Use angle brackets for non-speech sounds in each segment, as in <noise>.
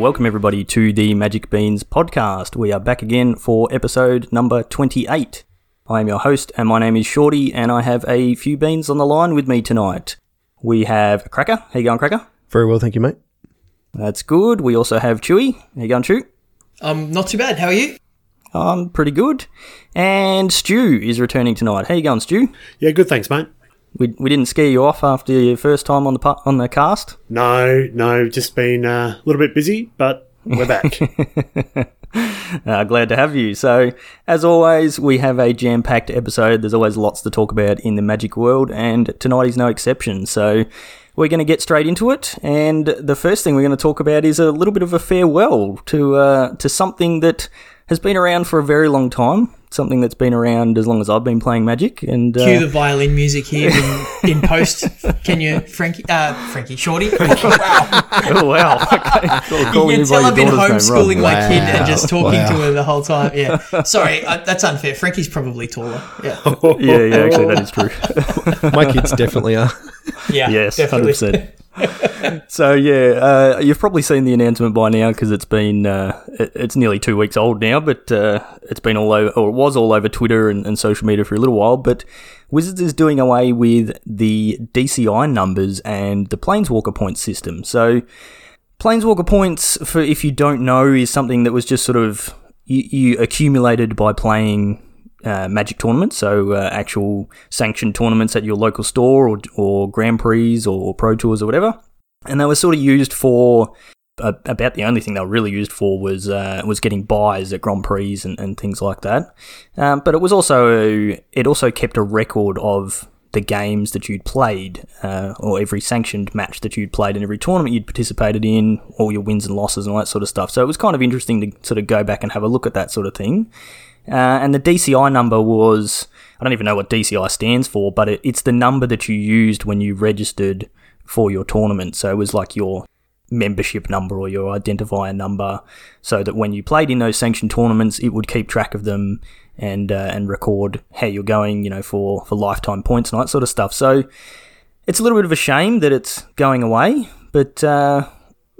welcome everybody to the Magic Beans podcast. We are back again for episode number 28. I am your host, and my name is Shorty, and I have a few beans on the line with me tonight. We have Cracker. How you going, Cracker? Very well, thank you, mate. That's good. We also have Chewy. How you going, Chew? Um, not too bad. How are you? I'm pretty good. And Stu is returning tonight. How you going, Stu? Yeah, good. Thanks, mate. We, we didn't scare you off after your first time on the on the cast. No, no, just been uh, a little bit busy, but we're back. <laughs> Uh, glad to have you. So, as always, we have a jam packed episode. There's always lots to talk about in the magic world, and tonight is no exception. So, we're going to get straight into it. And the first thing we're going to talk about is a little bit of a farewell to uh, to something that has been around for a very long time. Something that's been around as long as I've been playing Magic. And uh, Cue the violin music here in, in post. Can you, Frankie? Uh, Frankie, Shorty. <laughs> wow. oh wow! <laughs> Okay. Call- You can tell I've been your daughter's name wrong. homeschooling my kid and just talking Wow. to her the whole time. Yeah. <laughs> Sorry, uh, that's unfair. Frankie's probably taller. Yeah. Yeah, yeah. Actually, that is true. My kids definitely are. Yeah. Yes, hundred percent. <laughs> So yeah, uh, you've probably seen the announcement by now because it's been uh, it, it's nearly two weeks old now, but uh, it's been all over or it was all over Twitter and, and social media for a little while. But Wizards is doing away with the DCI numbers and the Planeswalker points system. So Planeswalker points, for if you don't know, is something that was just sort of you, you accumulated by playing uh, Magic tournaments, so uh, actual sanctioned tournaments at your local store or, or Grand Prix or Pro Tours or whatever. And they were sort of used for uh, about the only thing they were really used for was uh, was getting buys at Grand Prix and, and things like that. Um, but it was also it also kept a record of the games that you'd played, uh, or every sanctioned match that you'd played, and every tournament you'd participated in, all your wins and losses and all that sort of stuff. So it was kind of interesting to sort of go back and have a look at that sort of thing. Uh, and the DCI number was I don't even know what DCI stands for, but it, it's the number that you used when you registered for your tournament. So it was like your membership number or your identifier number, so that when you played in those sanctioned tournaments, it would keep track of them and uh, and record how you're going, you know, for for lifetime points and that sort of stuff. So it's a little bit of a shame that it's going away, but. Uh,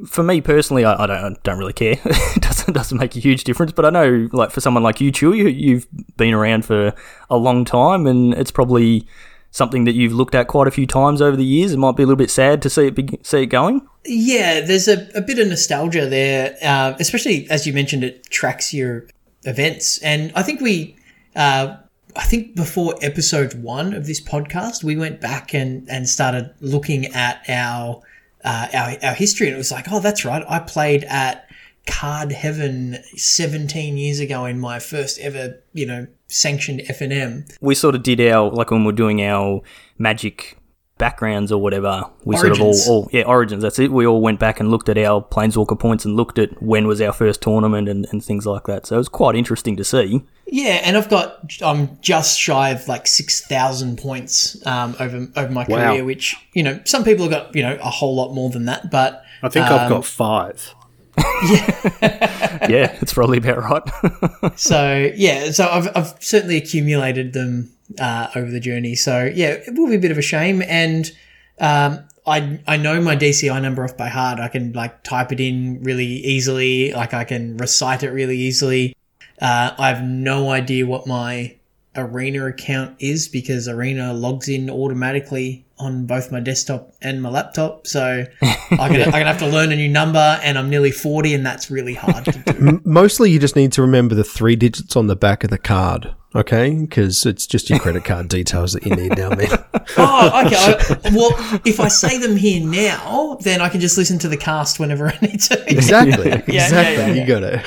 for me personally, I, I don't I don't really care. <laughs> it doesn't doesn't make a huge difference. But I know, like for someone like you, Chewy, you, you've been around for a long time, and it's probably something that you've looked at quite a few times over the years. It might be a little bit sad to see it be, see it going. Yeah, there's a, a bit of nostalgia there, uh, especially as you mentioned, it tracks your events. And I think we, uh, I think before episode one of this podcast, we went back and, and started looking at our, uh, our, our history. And it was like, oh, that's right. I played at Card Heaven 17 years ago in my first ever, you know, sanctioned FNM. We sort of did our like when we're doing our magic backgrounds or whatever. We Origins. sort of all, all yeah origins. That's it. We all went back and looked at our planeswalker points and looked at when was our first tournament and, and things like that. So it was quite interesting to see. Yeah, and I've got I'm just shy of like six thousand points um, over over my Wow. career, which you know some people have got you know a whole lot more than that, but I think I've got five. Yeah, <laughs> yeah, it's probably about right. <laughs> so yeah, so I've I've certainly accumulated them uh, over the journey. So yeah, it will be a bit of a shame, and um, I I know my DCI number off by heart. I can like type it in really easily. Like I can recite it really easily. Uh, I have no idea what my Arena account is because Arena logs in automatically on both my desktop and my laptop. So <laughs> I'm gonna, I'm gonna have to learn a new number, and I'm nearly forty, and that's really hard to do. <laughs> Mostly, you just need to remember the three digits on the back of the card, okay? Because it's just your credit card details that you need now, man. <laughs> Oh, okay. I, well, if I say them here now, then I can just listen to the cast whenever I need to. Exactly, yeah, exactly. yeah. You got to.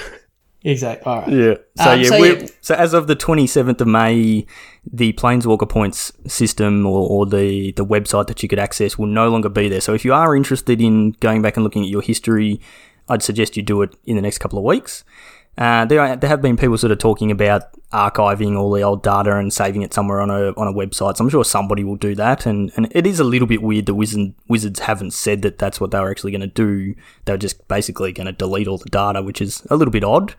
Exactly. All right. Yeah. So Um, yeah, so, yeah. so as of the twenty seventh of May, the Planeswalker points system or, or the the website that you could access will no longer be there. So if you are interested in going back and looking at your history, I'd suggest you do it in the next couple of weeks. Uh, there, are, there have been people sort of talking about archiving all the old data and saving it somewhere on a on a website. So I'm sure somebody will do that. And, and it is a little bit weird that Wizard, Wizards haven't said that that's what they were actually going to do. They're just basically going to delete all the data, which is a little bit odd.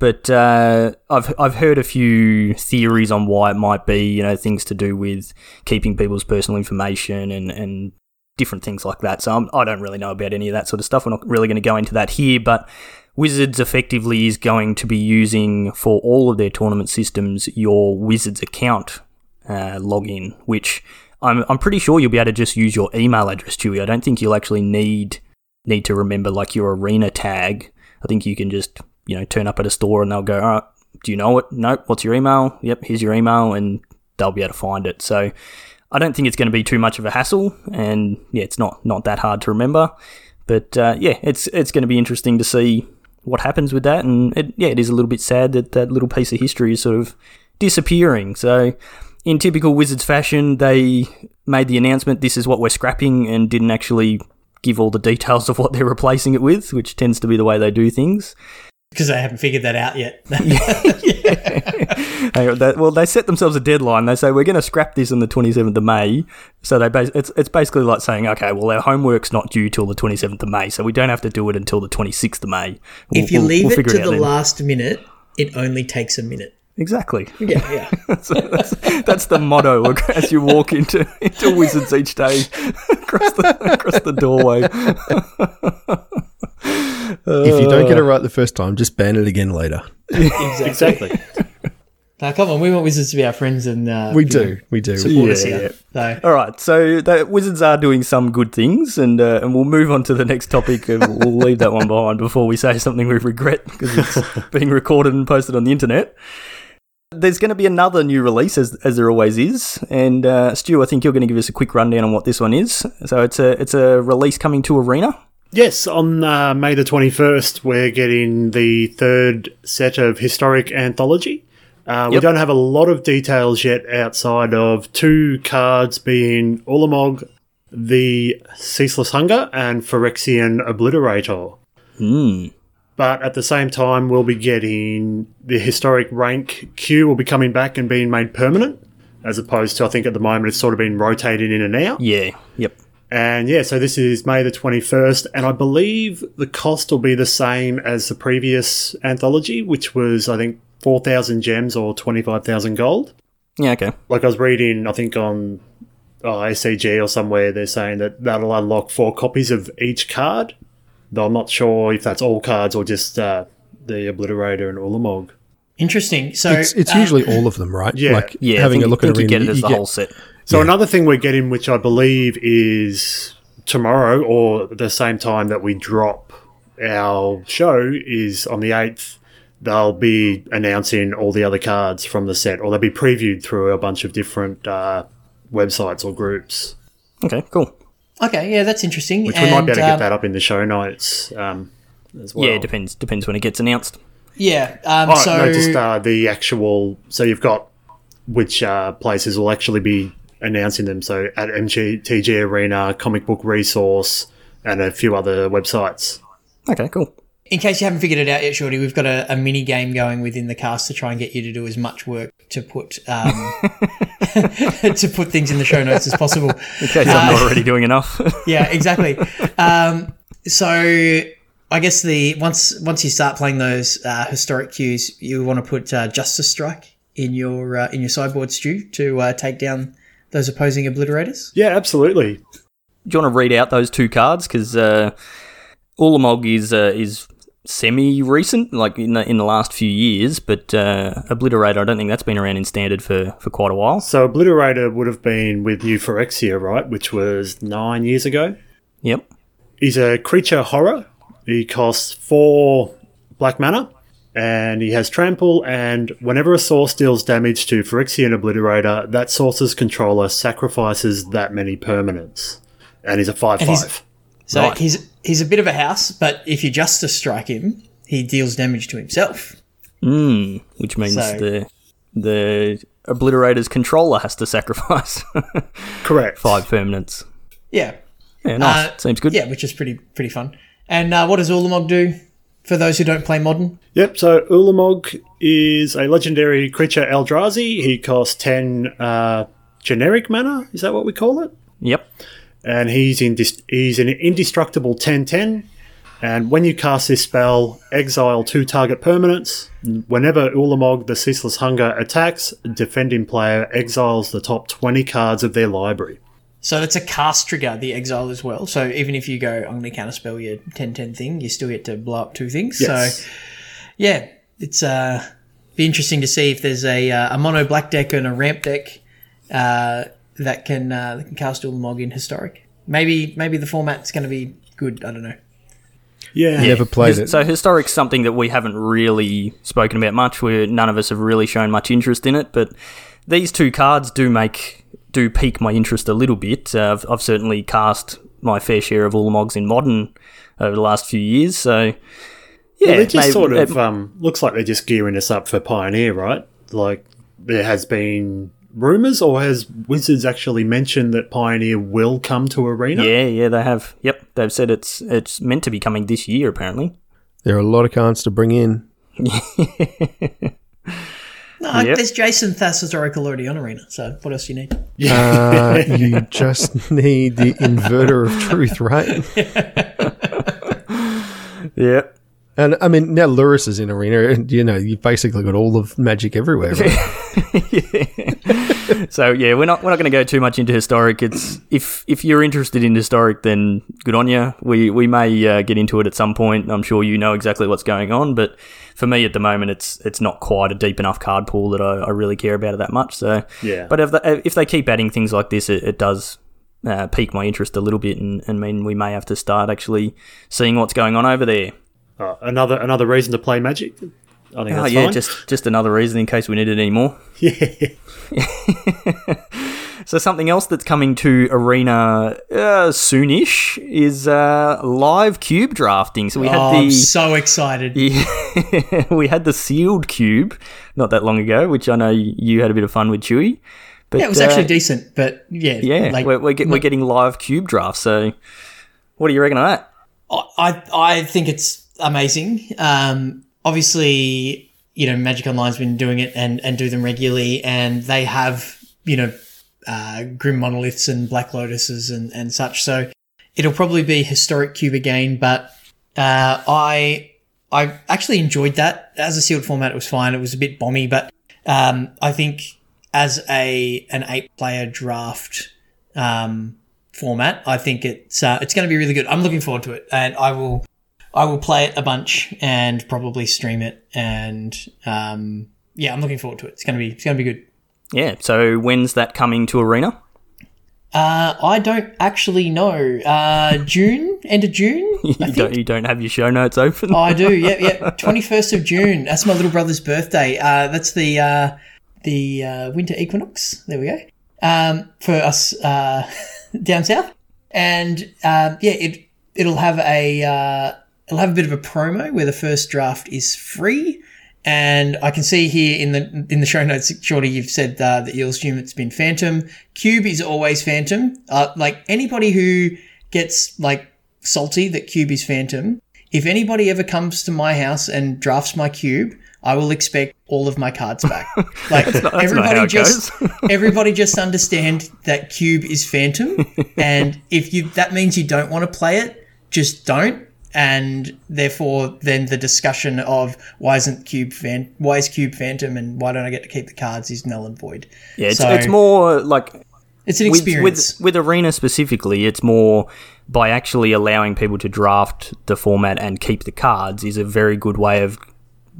But uh, I've I've heard a few theories on why it might be. You know, things to do with keeping people's personal information and and different things like that. So I'm, I don't really know about any of that sort of stuff. We're not really going to go into that here, but Wizards effectively is going to be using for all of their tournament systems your Wizards account uh, login, which I'm, I'm pretty sure you'll be able to just use your email address, Chewy. I don't think you'll actually need need to remember like your arena tag. I think you can just you know turn up at a store and they'll go, all right, do you know it? Nope. What's your email? Yep, here's your email, and they'll be able to find it. So I don't think it's going to be too much of a hassle, and yeah, it's not not that hard to remember. But uh, yeah, it's it's going to be interesting to see what happens with that, and it, yeah, it is a little bit sad that that little piece of history is sort of disappearing. So in typical Wizards fashion, they made the announcement this is what we're scrapping and didn't actually give all the details of what they're replacing it with, which tends to be the way they do things. Because they haven't figured that out yet. <laughs> <laughs> That- well, they set themselves a deadline. They say we're going to scrap this on the 27th of May. So they bas- it's it's basically like saying, okay, well, our homework's not due till the 27th of May, so we don't have to do it until the 26th of May. We'll- if you we'll- leave we'll it to out the then. last minute, it only takes a minute. exactly. Yeah, yeah. <laughs> that's, that's, that's the motto as you walk into into Wizards each day across the across the doorway. If you don't get it right the first time, just ban it again later. exactly. Exactly. <laughs> Now, come on, we want Wizards to be our friends and uh, We do, we do. support us Yeah. So, All right, so the Wizards are doing some good things, and uh, and we'll move on to the next topic. And we'll leave that one behind before we say something we regret because it's <laughs> being recorded and posted on the internet. There's going to be another new release, as as there always is. And uh, Stu, I think you're going to give us a quick rundown on what this one is. So it's a it's a release coming to Arena. Yes, on uh, May the 21st, we're getting the third set of Historic Anthology. Uh, We don't have a lot of details yet outside of two cards being Ulamog, the Ceaseless Hunger, and Phyrexian Obliterator. Hmm. But at the same time, we'll be getting the historic rank Q will be coming back and being made permanent, as opposed to, I think at the moment, it's sort of been rotated in and out. Yeah. Yep. And yeah, so this is May the 21st, and I believe the cost will be the same as the previous anthology, which was, I think, 4,000 gems or 25,000 gold. Yeah. Okay. Like I was reading, I think on oh, ACG or somewhere, they're saying that that'll unlock four copies of each card. Though I'm not sure if that's all cards or just uh, the Obliterator and Ulamog. interesting. So, It's, it's uh, usually all of them, right? Yeah. Like Yeah. having think, a look think at you arena, get it as you the get- whole set. So another thing we're getting, which I believe is tomorrow or the same time that we drop our show, is on the eighth. They'll be announcing all the other cards from the set, or they'll be previewed through a bunch of different uh, websites or groups. Okay. Cool. okay, yeah, that's interesting. Which we might be able to um, get that up in the show notes um, as well. Yeah. It depends. Depends when it gets announced. Yeah, um, Oh, so no, just uh, the actual. So you've got which uh, places will actually be announcing them. So at MGTG Arena, Comic Book Resource, and a few other websites. Okay. Cool. in case you haven't figured it out yet, Shorty, we've got a, a mini game going within the cast to try and get you to do as much work to put um, <laughs> <laughs> to put things in the show notes as possible. In case I'm not already doing enough. <laughs> yeah, exactly. Um, so I guess the once once you start playing those uh, historic queues, you want to put uh, Justice Strike in your uh, in your sideboard Stu to uh, take down those opposing obliterators. Yeah, absolutely. Do you want to read out those two cards? Because uh, Ulamog is uh, is semi recent, like in the, in the last few years, but uh, Obliterator, I don't think that's been around in standard for, for quite a while. So Obliterator would have been with New Phyrexia, right? Which was nine years ago. Yep. He's a creature horror. He costs four black mana, and he has trample. And whenever a source deals damage to Phyrexian Obliterator, that source's controller sacrifices that many permanents. And he's a he's- five-five. So Right. he's he's a bit of a house, but if you Justice Strike him, he deals damage to himself. Mm, which means So- the the Obliterator's controller has to sacrifice <laughs> Correct. five permanents. Yeah, Yeah, nice. Uh, Seems good. yeah, which is pretty pretty fun. And uh, what does Ulamog do for those who don't play modern? Yep, so Ulamog is a legendary creature Eldrazi. He costs 10 uh, generic mana, is that what we call it? Yep. And he's in this, he's an indestructible 10-10. And when you cast this spell, exile two target permanents. Whenever Ulamog, the Ceaseless Hunger, attacks, defending player exiles the top 20 cards of their library. So it's a cast trigger, the exile as well. So even if you go, I'm going to counterspell your 10-10 thing, you still get to blow up two things. Yes. So yeah, it's uh, be interesting to see if there's a uh, a mono black deck and a ramp deck uh, that can uh, that can cast Ulamog in historic. Maybe maybe the format's going to be good. I don't know. Yeah. Never played His- it. So historic's something that we haven't really spoken about much. Where none of us have really shown much interest in it, but these two cards do make do pique my interest a little bit. Uh, I've, I've certainly cast my fair share of Ulamogs in modern over the last few years. So yeah, Well, they're just maybe- sort of uh, um, looks like they're just gearing us up for Pioneer, right? Like there has been rumors, or has Wizards actually mentioned that Pioneer will come to Arena? yeah, yeah, they have. Yep, they've said it's it's meant to be coming this year. Apparently, There are a lot of cards to bring in. <laughs> No, Yep. there's Jace and Thassa's Oracle already on Arena. So what else do you need? Uh, <laughs> you just need the inverter of truth, right? <laughs> yeah. And I mean, now Lurrus is in arena, and you know you've basically got all of magic everywhere. Right? <laughs> <laughs> So yeah, we're not we're not going to go too much into historic. It's if if you're interested in historic, then good on you. We we may uh, get into it at some point. I'm sure you know exactly what's going on, but for me at the moment, it's it's not quite a deep enough card pool that I, I really care about it that much. So Yeah. but if they, if they keep adding things like this, it, it does. Uh, pique my interest a little bit, and, and mean we may have to start actually seeing what's going on over there. Uh, another another reason to play Magic. I think Oh that's yeah, fine. just just another reason in case we need it anymore. yeah. <laughs> <laughs> So something else that's coming to Arena uh, soonish is uh, live cube drafting. So we oh, had I'm the so excited. <laughs> we had the sealed cube not that long ago, which I know you had a bit of fun with, Chewy. But yeah, it was uh, actually decent, but yeah, yeah, like, we're we're, get, we're getting live cube drafts. So what do you reckon of that? I I think it's amazing. Um, obviously, you know, Magic Online's been doing it and and do them regularly, and they have you know, uh, Grim Monoliths and Black Lotuses and and such. So it'll probably be historic cube again, but uh, I I actually enjoyed that as a sealed format. It was fine. It was a bit bomby, but um, I think as a an eight player draft um, format, I think it's uh, it's going to be really good. I'm looking forward to it, and I will I will play it a bunch and probably stream it. And um, yeah, I'm looking forward to it. It's going to be it's to be good. Yeah. So when's that coming to Arena? Uh, I don't actually know. Uh, June, end of June. <laughs> You don't you don't have your show notes open. Oh, I do. Yeah, yeah. <laughs> Twenty first of June. That's my little brother's birthday. Uh, that's the uh, the uh, winter equinox. There we go. Um, for us uh, <laughs> down south, and um, yeah, it it'll have a uh, it'll have a bit of a promo where the first draft is free. And I can see here in the in the show notes, Shorty, you've said uh, that you'll assume it's been Phantom. Cube is always Phantom. Uh, like anybody who gets like salty that Cube is Phantom, if anybody ever comes to my house and drafts my cube, I will expect all of my cards back. <laughs> Like not everybody just <laughs> everybody just understand that cube is phantom and if you that means you don't want to play it, just don't. And therefore then the discussion of why isn't cube fan why is cube phantom and why don't I get to keep the cards is null and void. Yeah, it's, So- it's more like It's an with, experience. with with arena specifically, it's more by actually allowing people to draft the format and keep the cards is a very good way of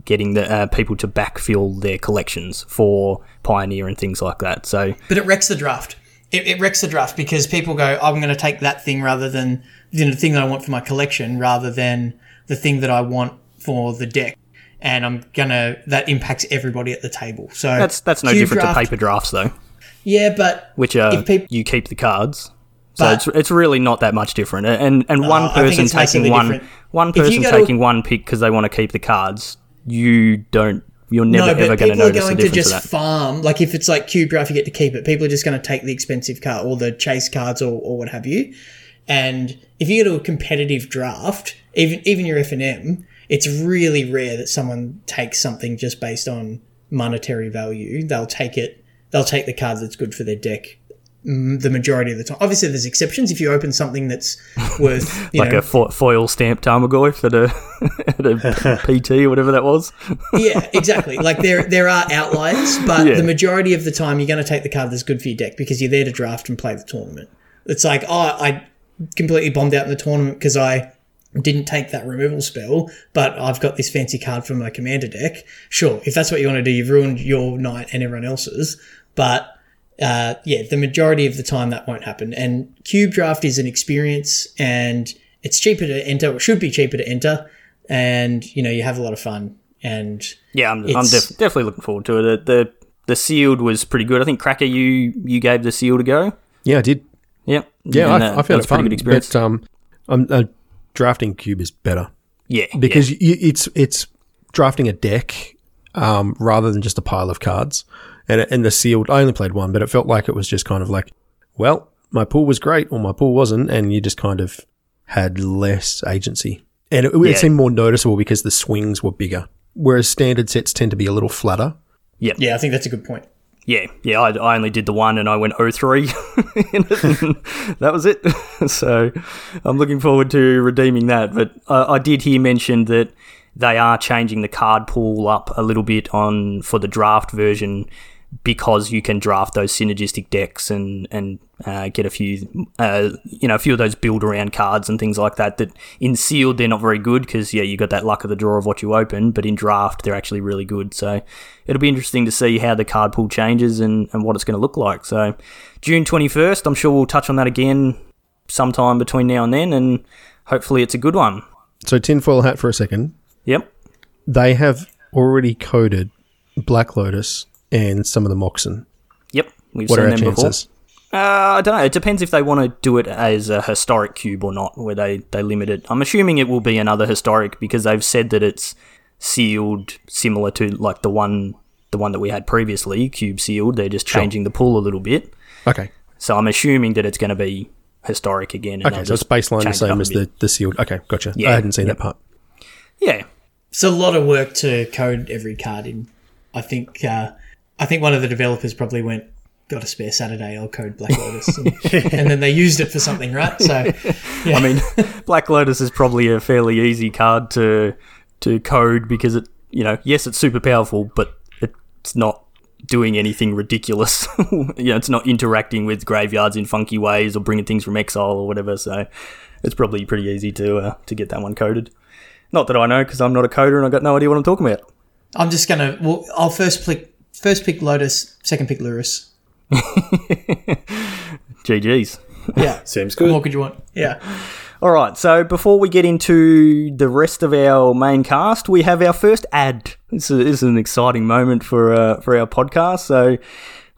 getting the uh, people to backfill their collections for Pioneer and things like that. So but it wrecks the draft. It, it wrecks the draft because people go, I'm going to take that thing rather than you know, the thing that I want for my collection rather than the thing that I want for the deck. And I'm gonna that impacts everybody at the table. So that's that's no different draft- to paper drafts though, Yeah, but which are If peop- you keep the cards. So But- it's it's really not that much different. And and one oh, I person taking one different. one person to- taking one pick because they want to keep the cards, you don't. You're never no, ever but going to people are the going to just that. farm. Like if it's like cube draft, you get to keep it. People are just going to take the expensive card or the chase cards or, or what have you. And if you go to a competitive draft, even even your F and M, it's really rare that someone takes something just based on monetary value. They'll take it. They'll take the card that's good for their deck. The majority of the time, obviously, there's exceptions. If you open something that's <laughs> worth, you like know, a fo- foil stamped Tarmogoyf at a <laughs> at a <laughs> PT or whatever that was. yeah, exactly. Like there there are outliers, but Yeah. the majority of the time you're going to take the card that's good for your deck because you're there to draft and play the tournament. It's like, oh, I completely bombed out in the tournament because I didn't take that removal spell, but I've got this fancy card for my commander deck. Sure, if that's what you want to do, you've ruined your night and everyone else's. But uh, yeah, the majority of the time that won't happen. And Cube Draft is an experience, and it's cheaper to enter. It should be cheaper to enter, and you know you have a lot of fun. And Yeah, I'm, I'm def- definitely looking forward to it. The, the the sealed was pretty good. I think Cracker, you you gave the sealed a go. Yeah, I did. Yep. Yeah, And I, that- I that found was it a pretty good experience. But um, um, uh, drafting cube is better yeah, because you, it's it's drafting a deck um, rather than just a pile of cards. And and the sealed, I only played one, but it felt like it was just kind of like, well, my pool was great or my pool wasn't, and you just kind of had less agency, and it, Yeah. it seemed more noticeable because the swings were bigger. Whereas standard sets tend to be a little flatter. yeah, Yeah, I think that's a good point. Yeah, yeah, I, I only did the one and I went 03 in <laughs> it, and that was it. <laughs> so I'm looking forward to redeeming that. But uh, I did hear mentioned that they are changing the card pool up a little bit on for the draft version because you can draft those synergistic decks and and uh, get a few uh, you know a few of those build around cards and things like that. That in sealed they're not very good because yeah you got that luck of the draw of what you open, but in draft they're actually really good. So it'll be interesting to see how the card pool changes and, and what it's going to look like. So June twenty first, I'm sure we'll touch on that again sometime between now and then, and hopefully it's a good one. So tinfoil hat for a second. Yep. They have already coded Black Lotus and some of the Moxen. Yep, we've What seen are our them before. chances? Uh, I don't know. It depends if they want to do it as a historic cube or not, where they, they limit it. I'm assuming it will be another historic because they've said that it's sealed similar to like the one the one that we had previously, cube sealed. They're just changing the pool a little bit. Okay. So I'm assuming that it's going to be historic again. and Okay, so it's baseline the change it up same as the, the sealed. Okay, gotcha. Yeah, I hadn't seen yep. that part. Yeah. It's a lot of work to code every card in. I think uh, I think one of the developers probably went, got a spare Saturday, I'll code Black Lotus, and, and then they used it for something, right? So I mean, <laughs> Black Lotus is probably a fairly easy card to to code because it, you know, yes, it's super powerful, but it's not doing anything ridiculous. <laughs> you know, it's not interacting with graveyards in funky ways or bringing things from exile or whatever. So it's probably pretty easy to uh, to get that one coded. Not that I know because I'm not a coder and I've got no idea what I'm talking about. I'm just gonna. Well, I'll first pick first pick Lotus, second pick Lurrus. <laughs> GG's. Yeah. <laughs> Seems good. What more could you want? Yeah. <laughs> All right, so before we get into the rest of our main cast, we have our first ad. This is, this is an exciting moment for uh, for our podcast. So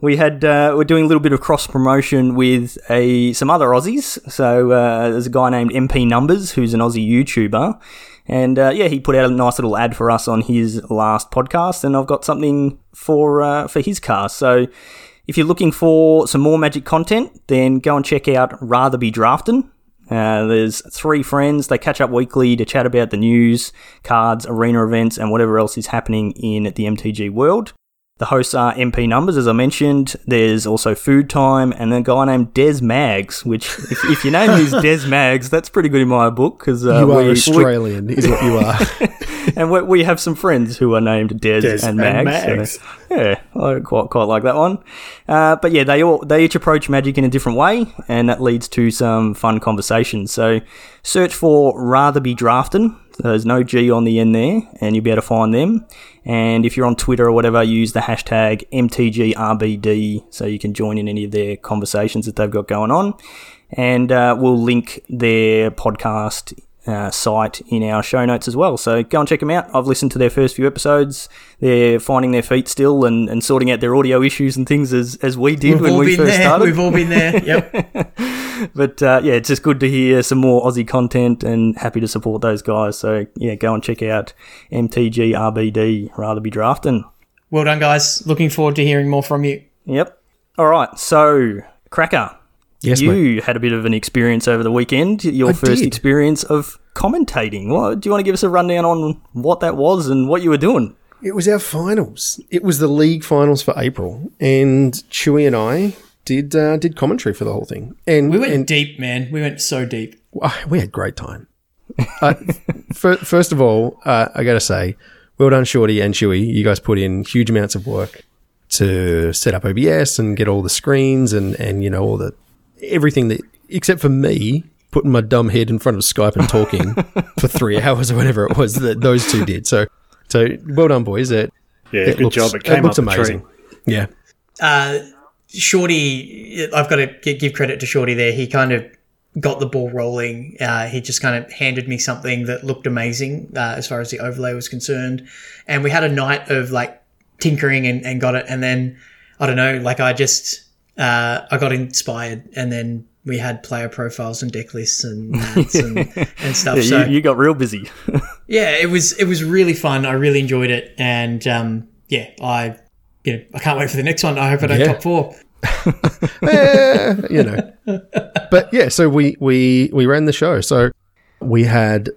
we had uh, we're doing a little bit of cross promotion with a some other Aussies. So uh, there's a guy named MP Numbers who's an Aussie YouTuber, and uh, yeah, he put out a nice little ad for us on his last podcast, and I've got something for uh, for his cast. So. If you're looking for some more Magic content, then go and check out Rather Be Drafting. Uh, there's three friends. They catch up weekly to chat about the news, cards, arena events, and whatever else is happening in the MTG world. The hosts are MP Numbers, as I mentioned. There's also Food Time, and then a guy named Des Mags, which, if, if your name is Des <laughs> Mags, that's pretty good in my book because uh, you are we- we- Australian, is what you are. <laughs> and we, we have some friends who are named Des, Des and and Mags. so- yeah, I quite quite like that one. Uh, but yeah, they all they each approach magic in a different way, and that leads to some fun conversations. So search for Rather Be Drafting. There's no G on the end there, and you'll be able to find them. And if you're on Twitter or whatever, use the hashtag MTGRBD so you can join in any of their conversations that they've got going on. And uh, we'll link their podcast uh, site in our show notes as well. So go and check them out. I've listened to their first few episodes. They're finding their feet still and, and sorting out their audio issues and things as, as we did We've when we first there. started. We've all been there. Yep. <laughs> <laughs> But uh, yeah, it's just good to hear some more Aussie content and happy to support those guys. So yeah, go and check out MTG RBD, rather be drafting. well done, guys. Looking forward to hearing more from you. Yep. All right. So, Cracker, Yes, you mate. had a bit of an experience over the weekend. Your I first did. experience of commentating. What, do you want to give us a rundown on what that was and what you were doing? It was our finals. It was the league finals for April, and Chewy and I did uh, did commentary for the whole thing. And We went and, deep, man. We went so deep. Ah, we had great time. Uh, <laughs> fir- first of all, uh, I got to say, well done, Shorty and Chewy. You guys put in huge amounts of work to set up OBS and get all the screens and and you know all the everything that except for me putting my dumb head in front of Skype and talking <laughs> for three hours or whatever it was that those two did. So, so well done, boys. It, Yeah, it good looks, job. It came looks up the amazing. tree. Yeah. uh, Shorty, I've got to give credit to Shorty there. He kind of got the ball rolling. Uh, he just kind of handed me something that looked amazing uh, as far as the overlay was concerned. And we had a night of like tinkering and, and got it. And then, I don't know, like I just, uh, I got inspired and then we had player profiles and deck lists and and, <laughs> and stuff. Yeah, so you, you got real busy. <laughs> yeah, it was it was really fun. I really enjoyed it, and um, yeah, I you know I can't wait for the next one. I hope I don't Yeah. top four. <laughs> Eh, you know. But yeah, so we we we ran the show. So we had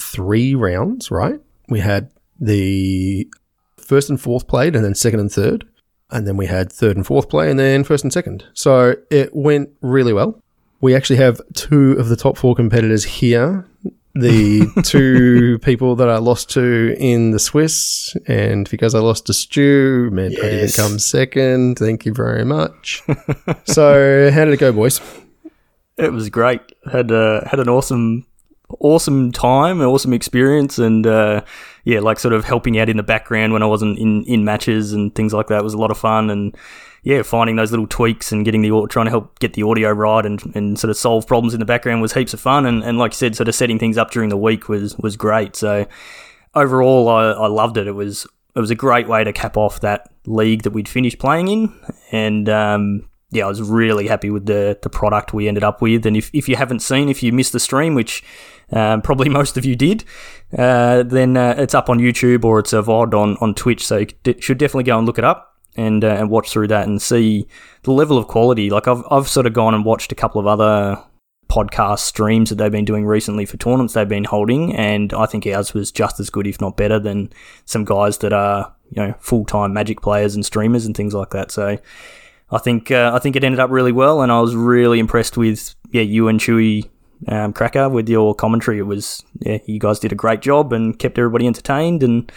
three rounds, right? We had the first and fourth played, and then second and third, and then we had third and fourth play, and then first and second. So it went really well. We actually have two of the top four competitors here. The <laughs> two people that I lost to in the Swiss, and because I lost to Stu, meant I didn't come second. Thank you very much. <laughs> so, how did it go, boys? It was great. Had uh, had an awesome, awesome time, an awesome experience, and uh, yeah, like sort of helping out in the background when I wasn't in, in matches and things like that was a lot of fun. And yeah, finding those little tweaks and getting the trying to help get the audio right and, and sort of solve problems in the background was heaps of fun. And, and like you said, sort of setting things up during the week was was great. So overall, I, I loved it. It was it was a great way to cap off that league that we'd finished playing in, and um, yeah, I was really happy with the the product we ended up with. And if, if you haven't seen, if you missed the stream, which um, probably <laughs> most of you did, uh, then uh, it's up on YouTube or it's a VOD on, on Twitch. So you should definitely go and look it up and uh, and watch through that and see the level of quality. Like I've I've sort of gone and watched a couple of other podcast streams that they've been doing recently for tournaments they've been holding, and I think ours was just as good, if not better, than some guys that are you know full time Magic players and streamers and things like that. So I think uh, I think it ended up really well, and I was really impressed with yeah you and Chewy. Um, Cracker with your commentary, it was yeah, you guys did a great job and kept everybody entertained, and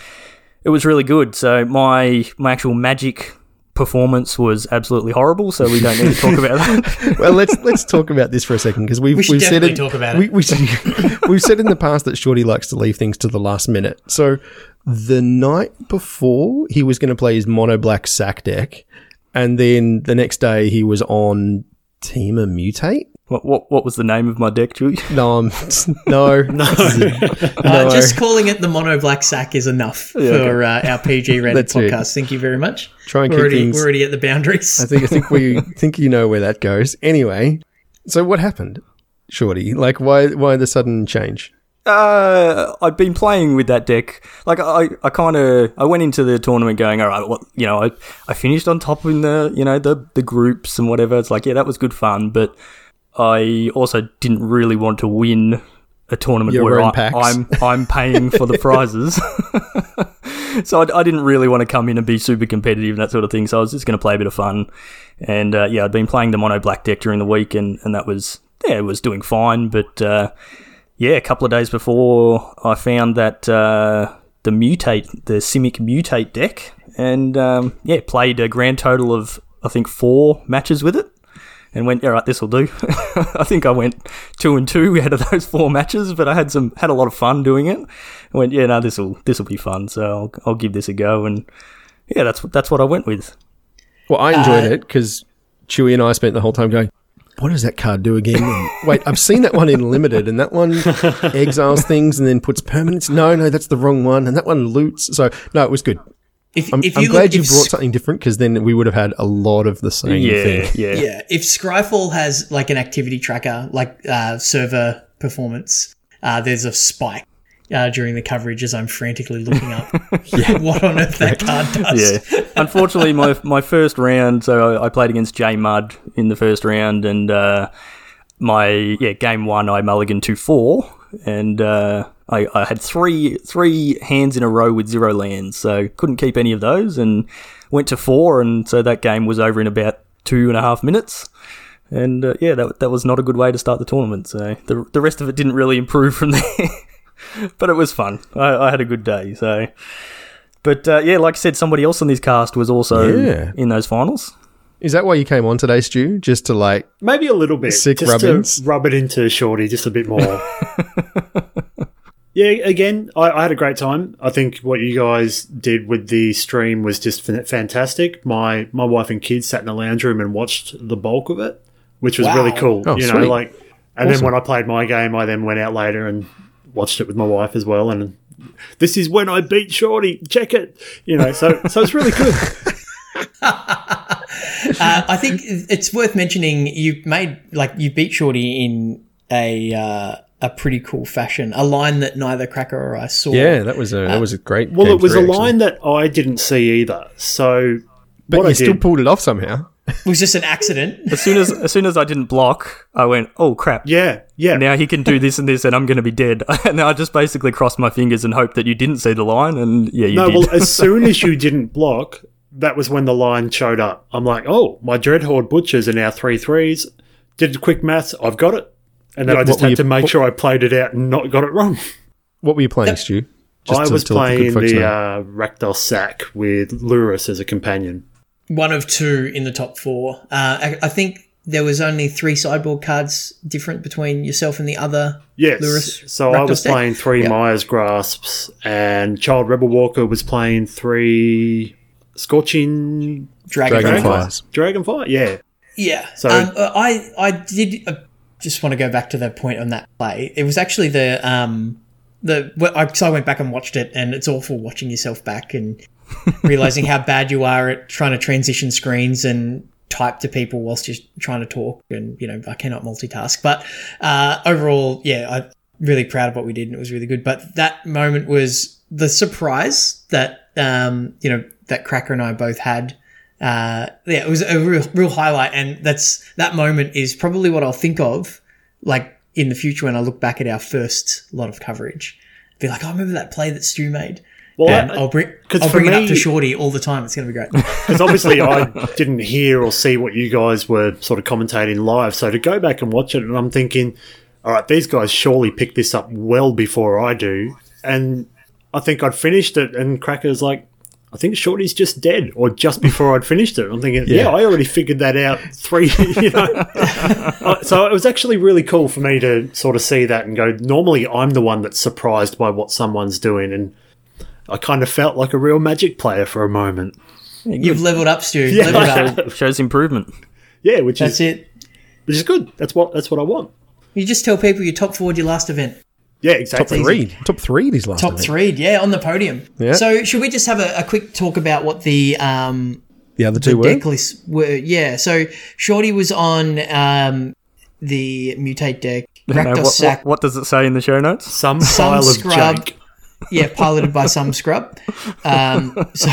it was really good. So my my actual magic performance was absolutely horrible. So we don't need to talk about that. <laughs> well, let's let's talk about this for a second because we've we we've said it, talk about we, it. We, should- <laughs> we've said in the past that Shorty likes to leave things to the last minute. So the night before he was going to play his mono black sack deck, and then the next day he was on Team Mutate. What, what what was the name of my deck, Chewy? No, I'm, <laughs> no, no, Uh, just calling it the mono black sack is enough for uh, our PG <laughs> rated That's it. podcast. Thank you very much. Try and we're keep already, things- we're already at the boundaries. I think I think we <laughs> think you know where that goes. Anyway, so what happened, Shorty? Like, why why the sudden change? Uh, I've been playing with that deck. Like I, I kind of, I went into the tournament going, all right, well, you know, I, I finished on top in the, you know, the the groups and whatever. It's like, yeah, that was good fun, but I also didn't really want to win a tournament Your where I, packs. I'm I'm paying for the <laughs> prizes. <laughs> so I, I didn't really want to come in and be super competitive and that sort of thing. So I was just going to play a bit of fun, and uh, yeah, I'd been playing the mono black deck during the week, and, and that was yeah, it was doing fine, but. Uh, yeah, a couple of days before I found that uh, the mutate, the Simic mutate deck, and um, yeah, played a grand total of I think four matches with it, and went, all right, this will do. <laughs> I think I went two and two out of those four matches, but I had some had a lot of fun doing it. I went, yeah, no, this will this will be fun, so I'll, I'll give this a go, and yeah, that's that's what I went with. Well, I enjoyed Uh, it because Chewy and I spent the whole time going, "What does that card do again?" And, Wait, I've seen that one in limited, and that one <laughs> exiles things and then puts permanents. No, no, that's the wrong one, and that one loots. So no, it was good. if, I'm, if I'm glad look, you if brought Sc- something different because then we would have had a lot of the same Yeah, thing. yeah, Yeah, if Scryfall has like an activity tracker, like uh, server performance, uh, there's a spike uh, during the coverage as I'm frantically looking up <laughs> <laughs> what on earth that card does. yeah. Unfortunately, my my first round, so I, played against J Mudd in the first round, and uh, my yeah game one I mulliganed to four, and uh, I, I had three three hands in a row with zero lands, so couldn't keep any of those, and went to four, and so that game was over in about two and a half minutes. And uh, yeah, that, that was not a good way to start the tournament. So the the rest of it didn't really improve from <laughs> there, <laughs> but it was fun. I, I had a good day. So but uh, yeah, like I said, somebody else on this cast was also Yeah. in those finals. Is that why you came on today, Stu? Just to like, Maybe a little bit. Sick just rub-ins. to rub it into Shorty just a bit more. <laughs> yeah, again, I, I had a great time. I think what you guys did with the stream was just fantastic. My my wife and kids sat in the lounge room and watched the bulk of it, which was Wow. really cool. Oh, you know, sweet. like, and then when I played my game, I then went out later and watched it with my wife as well. And this is when I beat Shorty. Check it. You know, so so it's really good. <laughs> <laughs> Uh, I think it's worth mentioning you made like you beat Shorty in a uh, a pretty cool fashion, a line that neither Cracker or I saw. yeah, that was a that was a great. Well, game it was three, a actually. line that I didn't see either. So but you I still did, pulled it off somehow. It <laughs> was just an accident. <laughs> As soon as as soon as I didn't block, I went, "Oh crap!" yeah, yeah. Now he can do this and this, and I'm going to be dead. <laughs> and I just basically crossed my fingers and hoped that you didn't see the line. And yeah, you no, did. well, as soon as you didn't block, that was when the line showed up. I'm like, oh, my Dreadhorde Butchers are now three threes. Did the quick maths, I've got it. And then Yeah, I just had you- to make what- sure I played it out and not got it wrong. What were you playing, Stu? Just I to- was to let the playing the know. uh, Rakdos Sack with Lurrus as a companion. One of two in the top four. Uh, I, I think there was only three sideboard cards different between yourself and the other. Yes. Lurrus so I was deck? playing three Yeah. Mire's Grasps, and Child Rebel Walker was playing three Scorching Dragon. Dragonfires. Dragonfire. Yeah. Yeah. So- um, I I did uh, just want to go back to the point on that play. It was actually the um the I, so I went back and watched it, and it's awful watching yourself back and realizing how bad you are at trying to transition screens and type to people whilst you're trying to talk. And you know I cannot multitask. But uh, overall, yeah, I'm really proud of what we did, and it was really good. But that moment was the surprise that um you know that Cracker and I both had uh, yeah, it was a real, real highlight, and that's that moment is probably what I'll think of, like in the future when I look back at our first lot of coverage. Be like, oh, I remember that play that Stu made. Well, and I- I'll bring, 'cause I'll for bring it up to Shorty all the time. It's going to be great. <laughs> Because obviously I didn't hear or see what you guys were sort of commentating live. So to go back and watch it, and I'm thinking, all right, these guys surely picked this up well before I do. And I think I'd finished it, and Cracker's like, I think Shorty's just dead, or just before I'd finished it. I'm thinking, yeah, Yeah. I already figured that out three, <laughs> you know. Uh, so it was actually really cool for me to sort of see that and go, normally I'm the one that's surprised by what someone's doing. And I kind of felt like a real magic player for a moment. You've leveled up, Stu. Yeah, leveled up. <laughs> Shows improvement. Yeah, which That's is it. which is good. That's what that's what I want. You just tell people you top forward your last event. Yeah, exactly. Top exactly. three, top three these last. Top events. three, yeah, on the podium. Yeah. So should we just have a, a quick talk about what the um, The other two were. deck lists were? Yeah. So Shorty was on um, the mutate deck. <laughs> Now, Rakdos what, what, what does it say in the show notes? Some, Some pile of scrub. junk. Yeah, piloted by some scrub. Um, <laughs> so,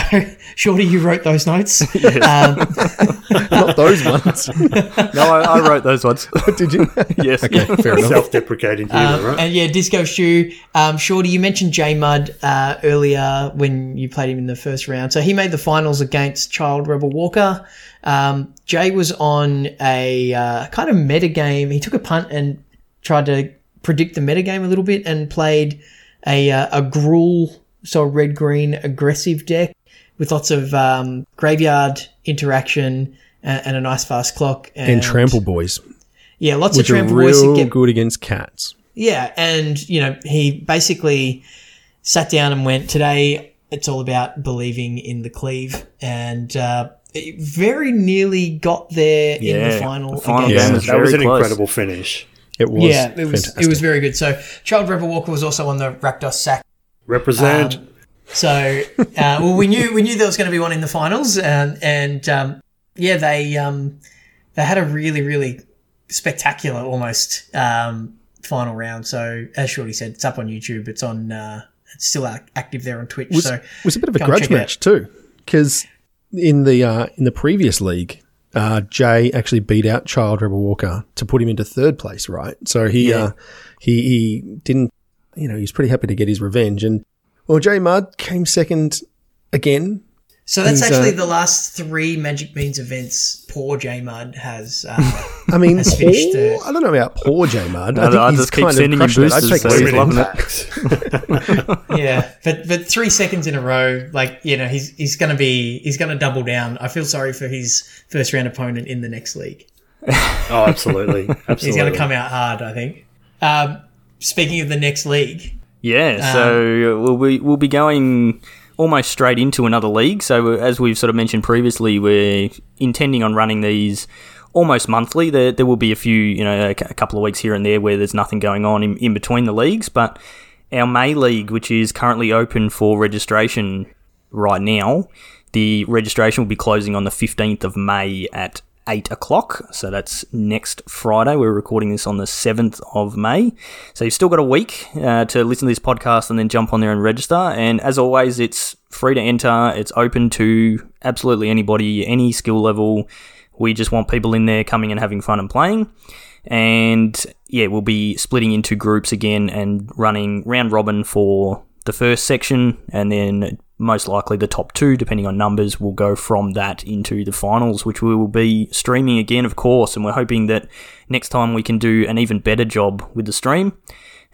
Shorty, you wrote those notes. Um, <laughs> Not those ones. No, I, I wrote those ones. <laughs> Did you? yes. Okay, fair enough. Self-deprecating humor, um, right? and yeah, Disco Shoe. Um, Shorty, you mentioned J Mud uh, earlier when you played him in the first round. So he made the finals against Child Rebel Walker. Um, Jay was on a uh, kind of meta game. He took a punt and tried to predict the meta game a little bit and played a uh, a Gruul, so a red green aggressive deck with lots of um, graveyard interaction and, and a nice fast clock and, And trample boys, Yeah, lots which of are trample boys to real get good against cats. yeah, and you know, he basically sat down and went, "Today it's all about believing in the cleave," and uh, it very nearly got there in the final. the final game Yeah. was that was an close. incredible finish. It was. yeah, it was fantastic. it was very good. So, Child Rebel Walker was also on the Rakdos sack. Represent. Um, so, uh, well, we knew we knew there was going to be one in the finals, and and um, yeah, they um, they had a really really spectacular almost um, final round. So, as Shorty said, it's up on YouTube. It's on. Uh, it's still active there on Twitch. was, so was a bit of a grudge match too, because in the uh, in the previous league, uh, Jay actually beat out Child Rebel Walker to put him into third place, right? So he Yeah. uh, he he didn't, you know, he's pretty happy to get his revenge, and well, Jay Mudd came second again, So that's He's, actually uh, the last three Magic Beans events. Poor J Mud has. Uh, <laughs> I mean, Has poor, finished the- I don't know about poor J Mud. I- I think I he's just keep kind sending of him crushed it. I'd boosters, take so he's loving it. <laughs> Yeah, but but three seconds in a row, like you know, he's he's gonna be he's gonna double down. I feel sorry for his first round opponent in the next league. <laughs> Oh, absolutely, absolutely. He's gonna come out hard, I think. Um, speaking of the next league, Yeah, so we'll be, we'll be going almost straight into another league. So uh, as we've sort of mentioned previously, we're intending on running these almost monthly. There, there will be a few, you know, a, couple of weeks here and there where there's nothing going on in, in between the leagues. But our May league, which is currently open for registration right now, the registration will be closing on the 15th of May at 8 o'clock. So that's next Friday. We're recording this on the 7th of May. So you've still got a week uh, to listen to this podcast and then jump on there and register. And as always, it's free to enter, it's open to absolutely anybody, any skill level. We just want people in there coming and having fun and playing. And yeah, we'll be splitting into groups again and running round robin for the first section, and then most likely the top two, depending on numbers, will go from that into the finals, which we will be streaming again, of course. And we're hoping that next time we can do an even better job with the stream,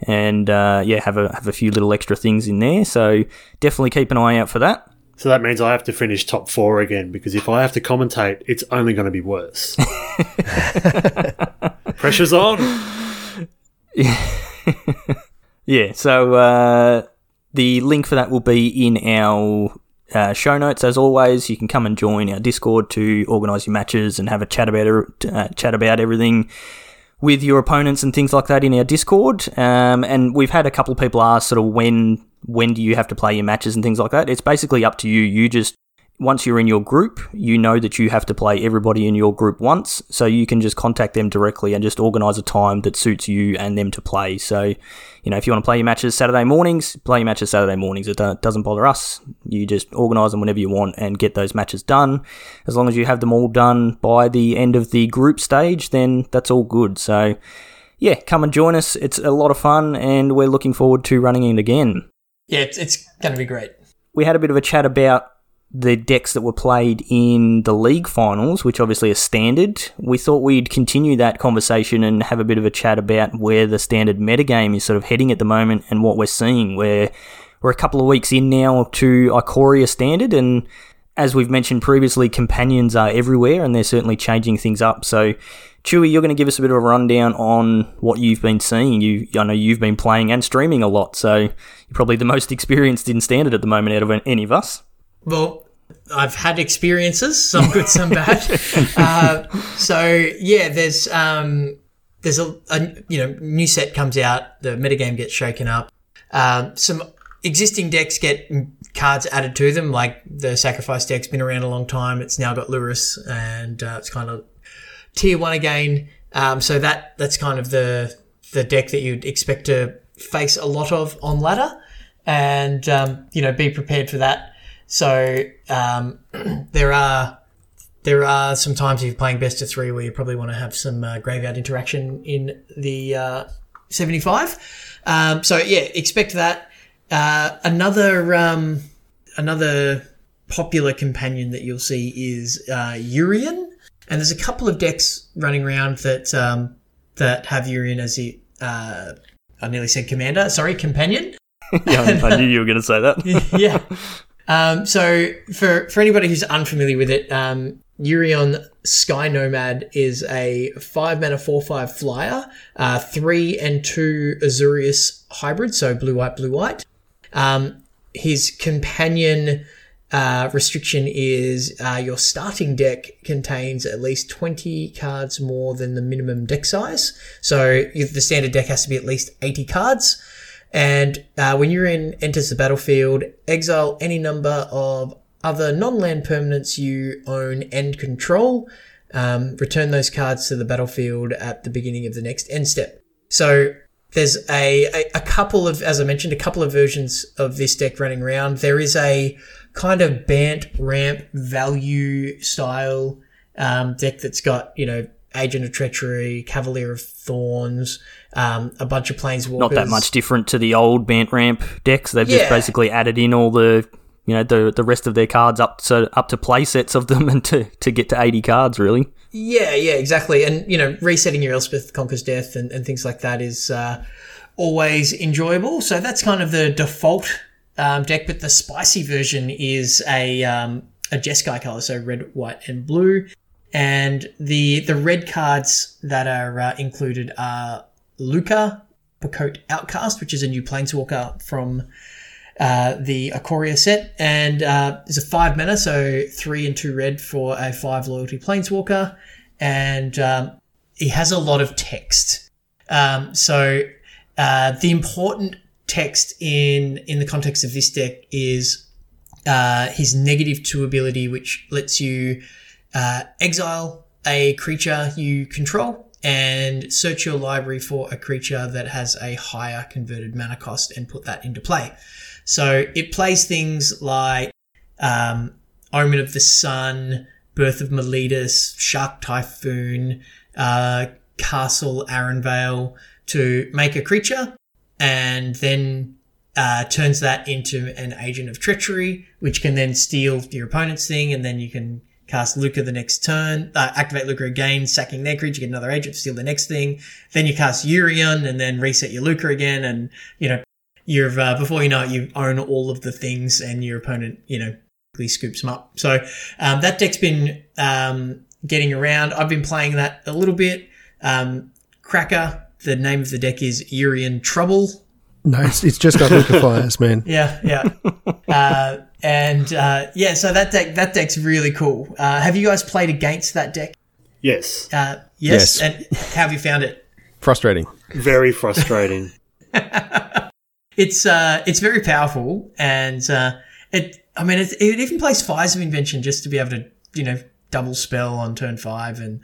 and uh, yeah, have a have a few little extra things in there. So definitely keep an eye out for that. So that means I have to finish top four again because if I have to commentate, it's only going to be worse. <laughs> Pressure's on. Yeah, <laughs> yeah so uh, the link for that will be in our uh, show notes. As always, you can come and join our Discord to organise your matches and have a chat about uh, chat about everything with your opponents and things like that in our Discord. Um, and we've had a couple of people ask sort of when when do you have to play your matches and things like that. It's basically up to you. You just once you're in your group, you know that you have to play everybody in your group once, so you can just contact them directly and just organise a time that suits you and them to play. So, you know, if you want to play your matches Saturday mornings, play your matches Saturday mornings. It doesn't bother us. You just organise them whenever you want and get those matches done. As long as you have them all done by the end of the group stage, then that's all good. So, yeah, come and join us. It's a lot of fun, and we're looking forward to running it again yeah, it's, it's gonna be great. we had a bit of a chat about the decks that were played in the league finals, which obviously are standard. We thought we'd continue that conversation and have a bit of a chat about where the standard metagame is sort of heading at the moment and what we're seeing. Where we're a couple of weeks in now to Ikoria standard, and as we've mentioned previously, companions are everywhere and they're certainly changing things up. So, Chewy, you're going to give us a bit of a rundown on what you've been seeing. You, I know you've been playing and streaming a lot, so you're probably the most <laughs> experienced in standard at the moment out of any of us. Well, I've had experiences, some good, some bad. <laughs> uh, so yeah, there's um, there's a, a you know new set comes out, the metagame gets shaken up. Um, some existing decks get cards added to them, like the sacrifice deck's been around a long time. It's now got Lurrus, and uh, it's kind of tier one again. Um, so that that's kind of the the deck that you'd expect to face a lot of on ladder, and um, you know be prepared for that. So um, <clears throat> there are there are some times if you're playing best of three where you probably want to have some uh, graveyard interaction in the uh, 75. Um, so yeah, expect that. Uh, another um, another popular companion that you'll see is uh, Yorion, and there's a couple of decks running around that um, that have Yorion as the uh, I nearly said commander. Sorry, companion. <laughs> Yeah, I knew you were going to say that. <laughs> yeah. Um, so for for anybody who's unfamiliar with it, um, Yorion Sky Nomad is a five mana four five flyer, uh, three and two Azorius hybrid, so blue white blue white. Um, his companion uh, restriction is uh, your starting deck contains at least 20 cards more than the minimum deck size. So the standard deck has to be at least 80 cards. And uh, when Yorion enters the battlefield, exile any number of other non-land permanents you own and control. Um, return those cards to the battlefield at the beginning of the next end step. So there's a, a, a couple of, as I mentioned, a couple of versions of this deck running around. There is a kind of Bant ramp value style um, deck that's got, you know, Agent of Treachery, Cavalier of Thorns, um, a bunch of Planeswalkers. Not that much different to the old Bant Ramp decks. They've Yeah. just basically added in all the you know the the rest of their cards up so up to play sets of them <laughs> and to, to get to 80 cards really Yeah, yeah, exactly. And, you know, resetting your Elspeth Conquers Death and, and things like that is uh, always enjoyable. So that's kind of the default um, deck, but the spicy version is a, um, a Jeskai color, so red, white, and blue. And the the red cards that are uh, included are Lukka, Coppercoat Outcast, which is a new Planeswalker from uh, the Ikoria set, and uh, it's a five mana, so three and two red for a five loyalty planeswalker, and um, he has a lot of text. Um, so uh, the important text in in the context of this deck is uh, his negative two ability, which lets you uh, exile a creature you control and search your library for a creature that has a higher converted mana cost and put that into play. So it plays things like um, Omen of the Sun, Birth of Meletis, Shark Typhoon, uh, Castle Ardenvale to make a creature and then uh, turns that into an agent of treachery, which can then steal your opponent's thing, and then you can cast Lukka the next turn, uh, activate Lukka again, sacking their creature, get another agent, to steal the next thing. Then you cast Yorion, and then reset your Lukka again, and you know you've uh, before you know it, you own all of the things, and your opponent, you know, quickly scoops them up. So um, that deck's been um, getting around. I've been playing that a little bit. Um, Cracker, the name of the deck is Urian Trouble. No, it's, it's just got Lukka <laughs> Fires, man. Yeah, yeah. <laughs> uh, and uh, yeah, so that deck that deck's really cool. Uh, have you guys played against that deck? Yes. Uh, yes. Yes. And how have you found it? Frustrating. Very frustrating. <laughs> It's uh, it's very powerful, and uh, it. I mean, it, it even plays Fires of Invention just to be able to, you know, double spell on turn five, and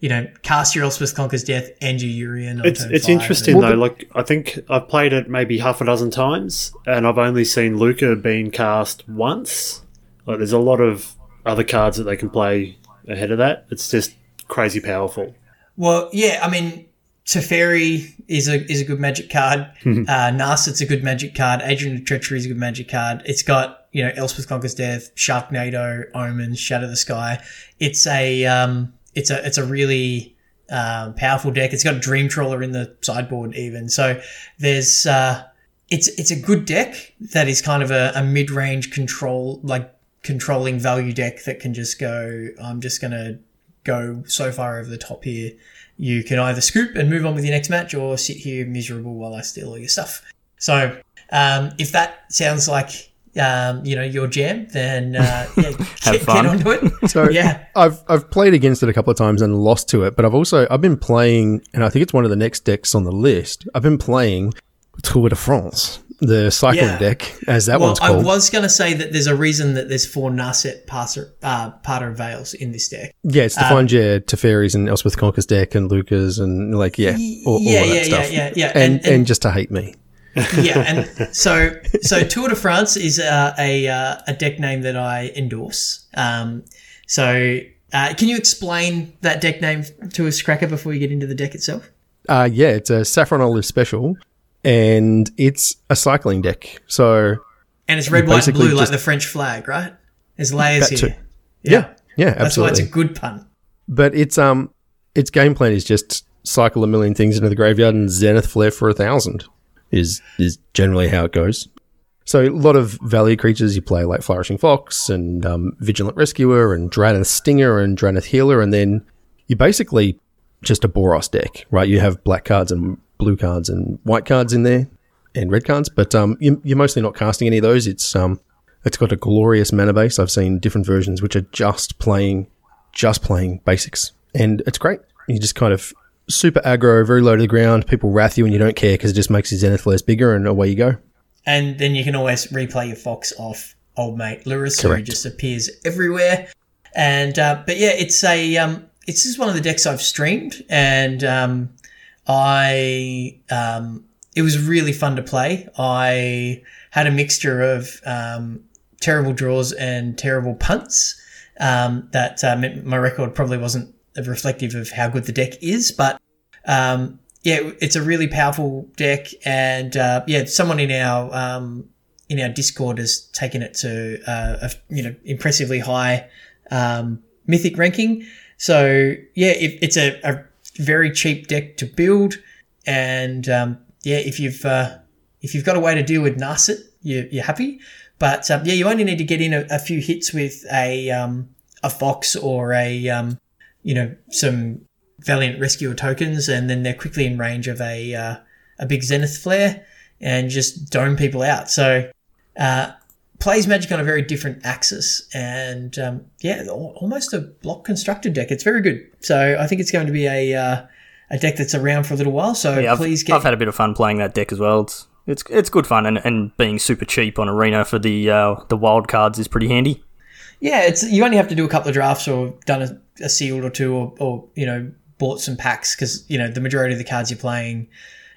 you know, cast your Elspeth Conquers Death and your Yorion on It's it's interesting Well, though. Like I think I've played it maybe half a dozen times, and I've only seen Lukka being cast once. Like there's a lot of other cards that they can play ahead of that. It's just crazy powerful. Well, yeah, I mean, Teferi is a is a good magic card. <laughs> uh, Narset's a good magic card. Agent of Treachery is a good magic card. It's got you know Elspeth Conquers Death, Sharknado, Omens, Shatter the Sky. It's a um, it's a it's a really um, powerful deck. It's got a Dream Trawler in the sideboard even. So there's uh, it's it's a good deck that is kind of a, a mid range control like controlling value deck that can just go. I'm just gonna go so far over the top here. You can either scoop and move on with your next match, or sit here miserable while I steal all your stuff. So um, if that sounds like um, you know your jam, then uh, yeah, <laughs> get, fun. get onto it. <laughs> So Yeah. I've I've played against it a couple of times and lost to it, but I've also I've been playing, and I think it's one of the next decks on the list. I've been playing Tour de France, the cycling Yeah. deck, as that Well, one's I was going to say that there's a reason that there's four Narset passer, uh, Parter Veils in this deck. yeah, it's to um, find your Teferis and Elspeth Conquer's deck and Lukkas and like yeah, all, all yeah, of that yeah, stuff. yeah, yeah, yeah. And, And- and and- just to hate me. Yeah, and so so Tour de France is uh, a uh, a deck name that I endorse. Um, so uh, can you explain that deck name to us, Cracker, before you get into the deck itself? Uh, yeah, it's a Saffron Olive special, and it's a cycling deck. So And it's red, white, and blue, like the French flag, right? There's layers here. too. yeah, yeah, That's why absolutely. it's a good pun. but it's um, its game plan is just cycle a million things into the graveyard and Zenith Flare for a thousand. Is is generally how it goes. So a lot of value creatures you play like Flourishing Fox and um, Vigilant Rescuer and Drannith Stinger and Drannith Healer, and then you basically just a Boros deck, right? You have black cards and blue cards and white cards in there and red cards, but um, you, you're mostly not casting any of those. It's um, it's got a glorious mana base. I've seen different versions which are just playing, just playing basics, and it's great. You just kind of super aggro, very low to the ground. People wrath you, and you don't care because it just makes your Zenith flares bigger, and away you go. And then you can always replay your fox off old mate Lurrus, who just appears everywhere. And uh, but yeah, it's a um, it's just one of the decks I've streamed, and um, I um, it was really fun to play. I had a mixture of um, terrible draws and terrible punts. Um, that uh, meant my record probably wasn't reflective of how good the deck is, but um, yeah, it's a really powerful deck, and uh, yeah, someone in our um, in our Discord has taken it to uh, a you know impressively high um, mythic ranking. So yeah, if it's a, a very cheap deck to build, and um, yeah, if you've uh, if you've got a way to deal with Narset, you're, you're happy. But um, yeah, you only need to get in a, a few hits with a um, a fox or a um, you know some valiant rescuer tokens, and then they're quickly in range of a uh, a big zenith flare and just dome people out. So uh, plays magic on a very different axis, and um, yeah, almost a block constructed deck. It's very good. So I think it's going to be a uh, a deck that's around for a little while. So Yeah, I've, please get I've had a bit of fun playing that deck as well. It's it's it's good fun, and, and being super cheap on arena for the uh, the wild cards is pretty handy. Yeah, it's you only have to do a couple of drafts or done a, a sealed or two or, or you know bought some packs because you know the majority of the cards you're playing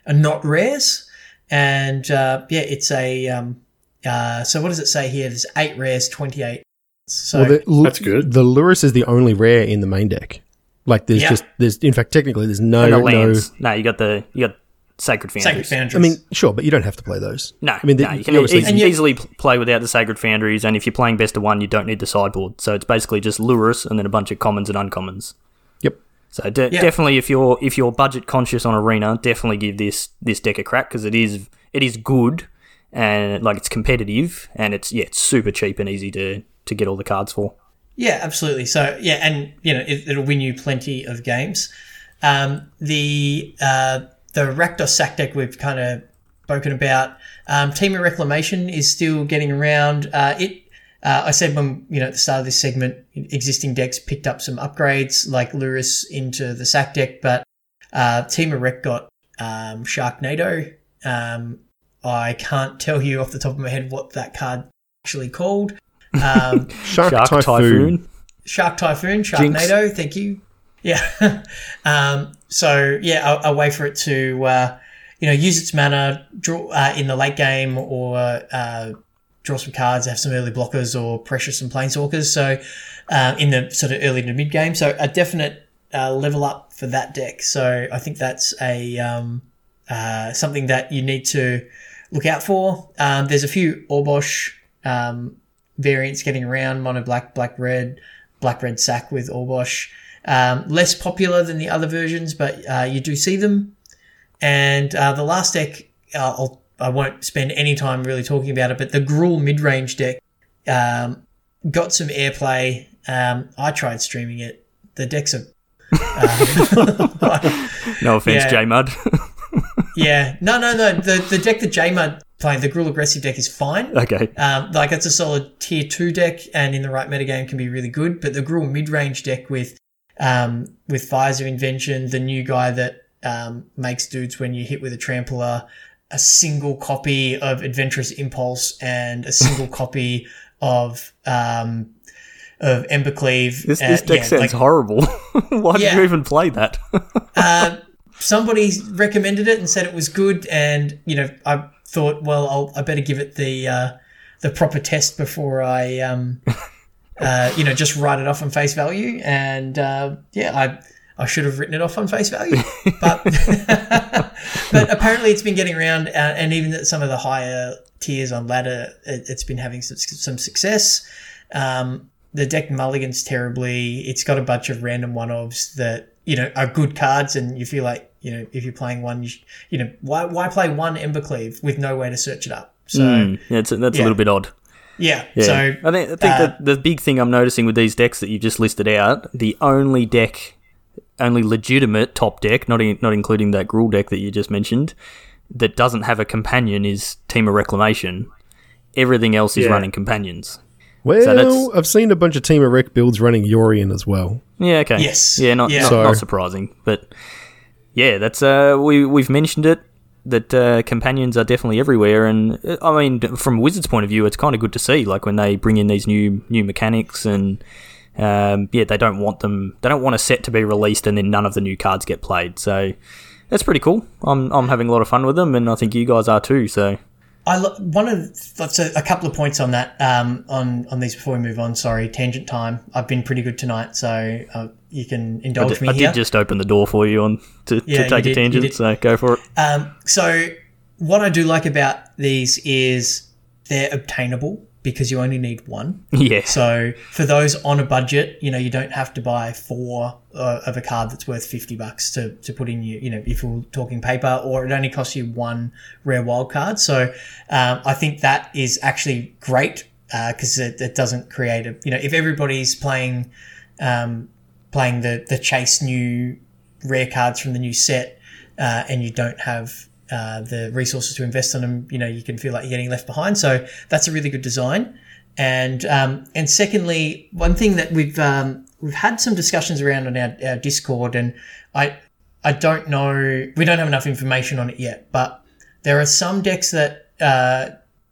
are not rares, and uh, yeah, it's a um, uh, so what does it say here? There's eight rares, twenty eight. So well, the, That's good. The Lurrus is the only rare in the main deck. Like there's Yeah. just there's in fact technically there's no And the no. lands, no, you got the you got sacred Sacred foundries. Foundries. I mean, sure, but you don't have to play those. No, I mean, the- no, you can obviously- e- And you- easily play without the sacred foundries, and if you're playing best of one, you don't need the sideboard. So it's basically just Lurrus and then a bunch of commons and uncommons. Yep. So de- Yeah. definitely, if you're if you're budget conscious on arena, definitely give this this deck a crack because it is it is good and like it's competitive and it's yeah it's super cheap and easy to to get all the cards for. Yeah, absolutely. So yeah, and you know it, it'll win you plenty of games. Um, the uh, the Rakdos sack deck we've kind of spoken about. Um, Temur Reclamation is still getting around. Uh, it uh, I said when you know at the start of this segment, existing decks picked up some upgrades like Lurrus into the sack deck, but uh, Temur Rec got um, Sharknado. Um, I can't tell you off the top of my head what that card actually called. Um, <laughs> Shark, Shark Typhoon. Typhoon. Shark Typhoon, Jinx. Sharknado, thank you. Yeah. <laughs> um, so yeah, a, way for it to uh, you know use its mana draw uh, in the late game or uh, draw some cards, have some early blockers or pressure some planeswalkers. So uh, in the sort of early to mid game, so a definite uh, level up for that deck. So I think that's a um, uh, something that you need to look out for. Um, there's a few Obosh um, variants getting around: mono black, black red, black red sack with Obosh. Um, less popular than the other versions, but uh, you do see them. And uh, the last deck, I'll, I won't spend any time really talking about it, but the Gruul mid range deck um, got some airplay. Um, I tried streaming it. The decks are. <laughs> Uh, <laughs> No offense, Yeah. J Mud. <laughs> yeah, no, no, no. The the deck that JMUD playing, the Gruul aggressive deck, is fine. okay. Um, like it's a solid tier two deck, and in the right metagame can be really good. But the Gruul mid range deck with um, with Fires of Invention, the new guy that um, makes dudes when you hit with a trampler, a single copy of Adventurous Impulse, and a single <laughs> copy of um, of Embercleave. This, Uh, this deck yeah, sounds like- horrible. <laughs> Why did you even play that? uh, <laughs> somebody recommended it and said it was good, and you know, I thought, well, I'll, I better give it the uh, the proper test before I, um, uh, you know, just write it off on face value. And uh, yeah, I I should have written it off on face value, <laughs> but <laughs> but apparently it's been getting around, uh, and even at some of the higher tiers on ladder, it, it's been having some, some success. Um, the deck mulligans terribly. It's got a bunch of random one-offs that you know are good cards, and you feel like you know if you're playing one, you, sh- you know why why play one Embercleave with no way to search it up? So Mm, yeah, it's, that's yeah. a little bit odd. Yeah, Yeah. so I think, I think uh, that the big thing I'm noticing with these decks that you've just listed out, the only deck, only legitimate top deck, not in, not including that Gruul deck that you just mentioned, that doesn't have a companion is Temur Reclamation. Everything else is Yeah. running companions. Well, that's- I've seen a bunch of Temur Rec builds running Yorion as well. Yeah, okay. Yes. Yeah, not Yeah. Not, So- not surprising, but yeah, that's uh we we've mentioned it that uh, companions are definitely everywhere, and uh, I mean from a Wizards' point of view, it's kind of good to see like when they bring in these new new mechanics and. Um, yeah, they don't want them. They don't want a set to be released and then none of the new cards get played. So that's pretty cool. I'm I'm having a lot of fun with them, and I think you guys are too. So I one of that's a, a couple of points on that um, on on these before we move on. Sorry, tangent time. I've been pretty good tonight, so uh, you can I, indulge did, me I here. did just open the door for you on to, Yeah, to take a tangent. did. So go for it. Um, so what I do like about these is they're obtainable because you only need one. Yeah. So for those on a budget, you know, you don't have to buy four uh, of a card that's worth 50 bucks to, to put in you, you know, if we're talking paper, or it only costs you one rare wild card. So um, I think that is actually great because it, it doesn't create a, you know, if everybody's playing, um, playing the, the chase new rare cards from the new set uh, and you don't have uh, the resources to invest on them, you know, you can feel like you're getting left behind. So that's a really good design. And um, and secondly, one thing that we've um, we've had some discussions around on our, our Discord, and I I don't know, we don't have enough information on it yet, but there are some decks that uh,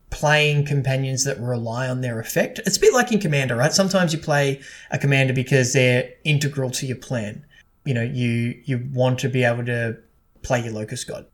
playing companions that rely on their effect. It's a bit like in Commander, right? Sometimes you play a commander because they're integral to your plan. You know, you you want to be able to play your Locust God.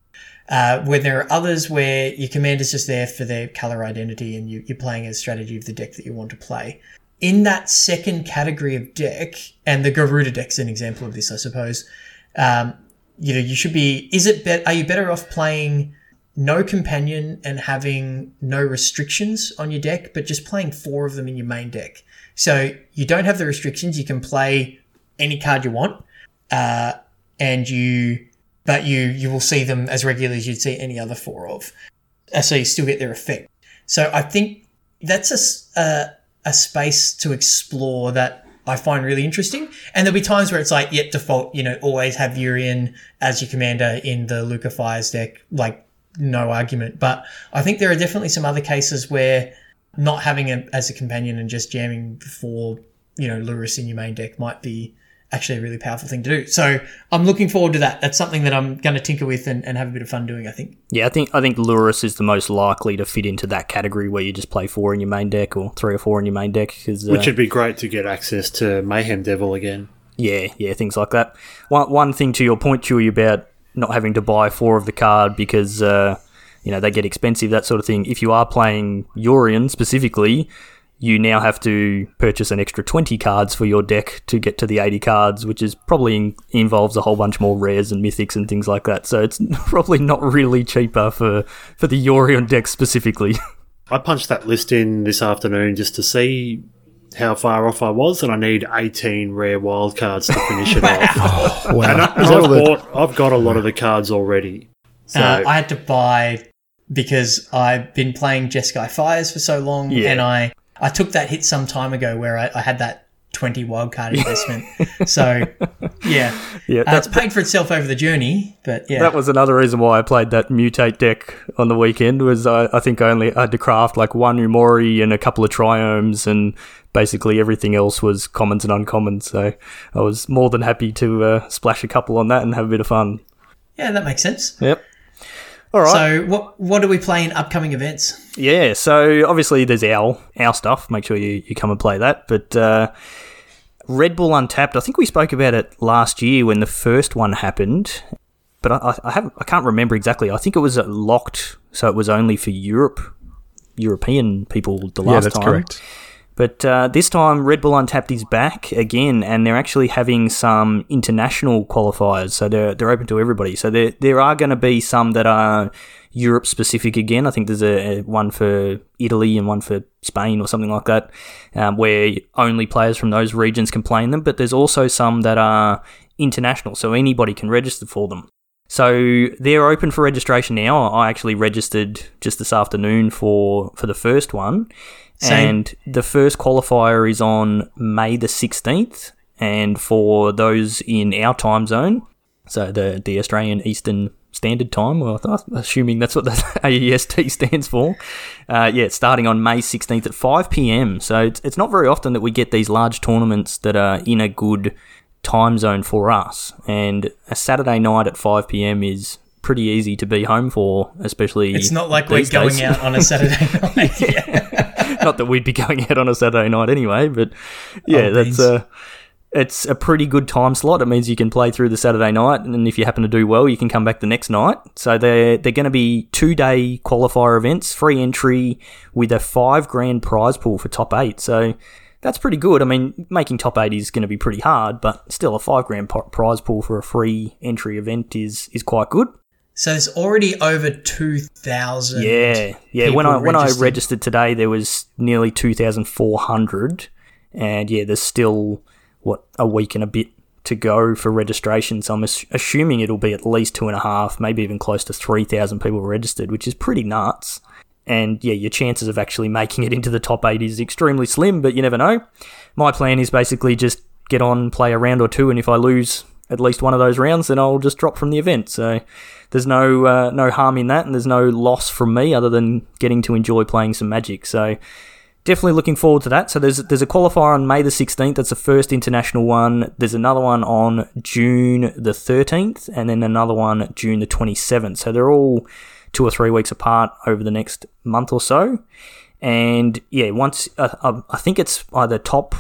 Uh, where there are others where your commander's just there for their color identity and you, you're playing a strategy of the deck that you want to play. In that second category of deck, and the Gyruda deck's an example of this, I suppose. Um, you know, you should be. Is it? Are you better off playing no companion and having no restrictions on your deck, but just playing four of them in your main deck? So you don't have the restrictions. You can play any card you want, uh, and you but you you will see them as regularly as you'd see any other four of. Uh, so you still get their effect. So I think that's a, a, a space to explore that I find really interesting. And there'll be times where it's like, yet default, you know, always have Yorion as your commander in the Lukka Fires deck, like no argument. But I think there are definitely some other cases where not having it as a companion and just jamming for, you know, Lurrus in your main deck might be actually a really powerful thing to do. So I'm looking forward to that. That's something that I'm going to tinker with and, and have a bit of fun doing, I think. Yeah, I think I think Lurrus is the most likely to fit into that category where you just play four in your main deck or three or four in your main deck. Cause, uh, Which would be great to get access to Mayhem Devil again. Yeah, yeah, things like that. One one thing to your point, Chewy, about not having to buy four of the card because uh, you know they get expensive, that sort of thing. If you are playing Yorion specifically, you now have to purchase an extra 20 cards for your deck to get to the 80 cards, which is probably in- involves a whole bunch more rares and mythics and things like that. So it's <laughs> probably not really cheaper for, for the Yorion deck specifically. <laughs> I punched that list in this afternoon just to see how far off I was, and I need 18 rare wild cards to finish it <laughs> off. Wow. And I, Is that all I've, bought, I've got a lot of the cards already. So Uh, I had to buy because I've been playing Jeskai Fires for so long, Yeah. and I I took that hit some time ago where I, I had that twenty wildcard investment. <laughs> so yeah, yeah, uh, it's paid for itself over the journey. But yeah, That was another reason why I played that mutate deck on the weekend. Was I, I think I only had to craft like one Umori and a couple of triomes, and basically everything else was commons and uncommons. So I was more than happy to uh, splash a couple on that and have a bit of fun. yeah, that makes sense. Yep. All right. So what what do we play in upcoming events? Yeah, so obviously there's our our stuff. Make sure you, you come and play that. But uh, Red Bull Untapped, I think we spoke about it last year when the first one happened. But I, I have I can't remember exactly. I think it was uh, locked, so it was only for Europe, European people. The last yeah, that's time. correct. But uh, this time, Red Bull Untapped is back again, and they're actually having some international qualifiers. So they're they're open to everybody. So there there are going to be some that are Europe specific again. I think there's a, a one for Italy and one for Spain or something like that, um, where only players from those regions can play in them. But there's also some that are international, so anybody can register for them. So they're open for registration now. I actually registered just this afternoon for for the first one. Same. And the first qualifier is on May the 16th. And for those in our time zone, so the, the Australian Eastern Standard Time, well, I'm assuming that's what the <laughs> AEST stands for. Uh, yeah, it's starting on May 16th at 5 p.m. So it's, it's not very often that we get these large tournaments that are in a good time zone for us. And a Saturday night at 5 p.m. is pretty easy to be home for, especially. It's not like we're these going days. out on a <laughs> Saturday night. <laughs> <laughs> Not that we'd be going out on a Saturday night anyway, but yeah, Oh, that's uh, it's a pretty good time slot. It means you can play through the Saturday night, and if you happen to do well, you can come back the next night. So they're they're going to be two day qualifier events, free entry with a five grand prize pool for top eight. So that's pretty good. I mean, making top eight is going to be pretty hard, but still a five grand prize pool for a free entry event is is quite good. So there's already over two thousand. Yeah, yeah. When I when I registered. registered today, there was nearly two thousand four hundred, and yeah, there's still what a week and a bit to go for registration. So I'm assuming it'll be at least two and a half, maybe even close to three thousand people registered, which is pretty nuts. And yeah, your chances of actually making it into the top eight is extremely slim, but you never know. My plan is basically just get on, play a round or two, and if I lose at least one of those rounds, then I'll just drop from the event. So there's no uh, no harm in that, and there's no loss from me other than getting to enjoy playing some Magic. So definitely looking forward to that. So there's there's a qualifier on May the 16th. That's the first international one. There's another one on June the 13th, and then another one June the 27th. So they're all two or three weeks apart over the next month or so. And yeah, once uh, uh, I think it's either top,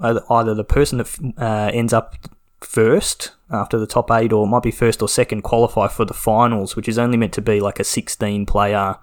either, the person that uh, ends up first after the top eight, or might be first or second qualify for the finals, which is only meant to be like a 16 player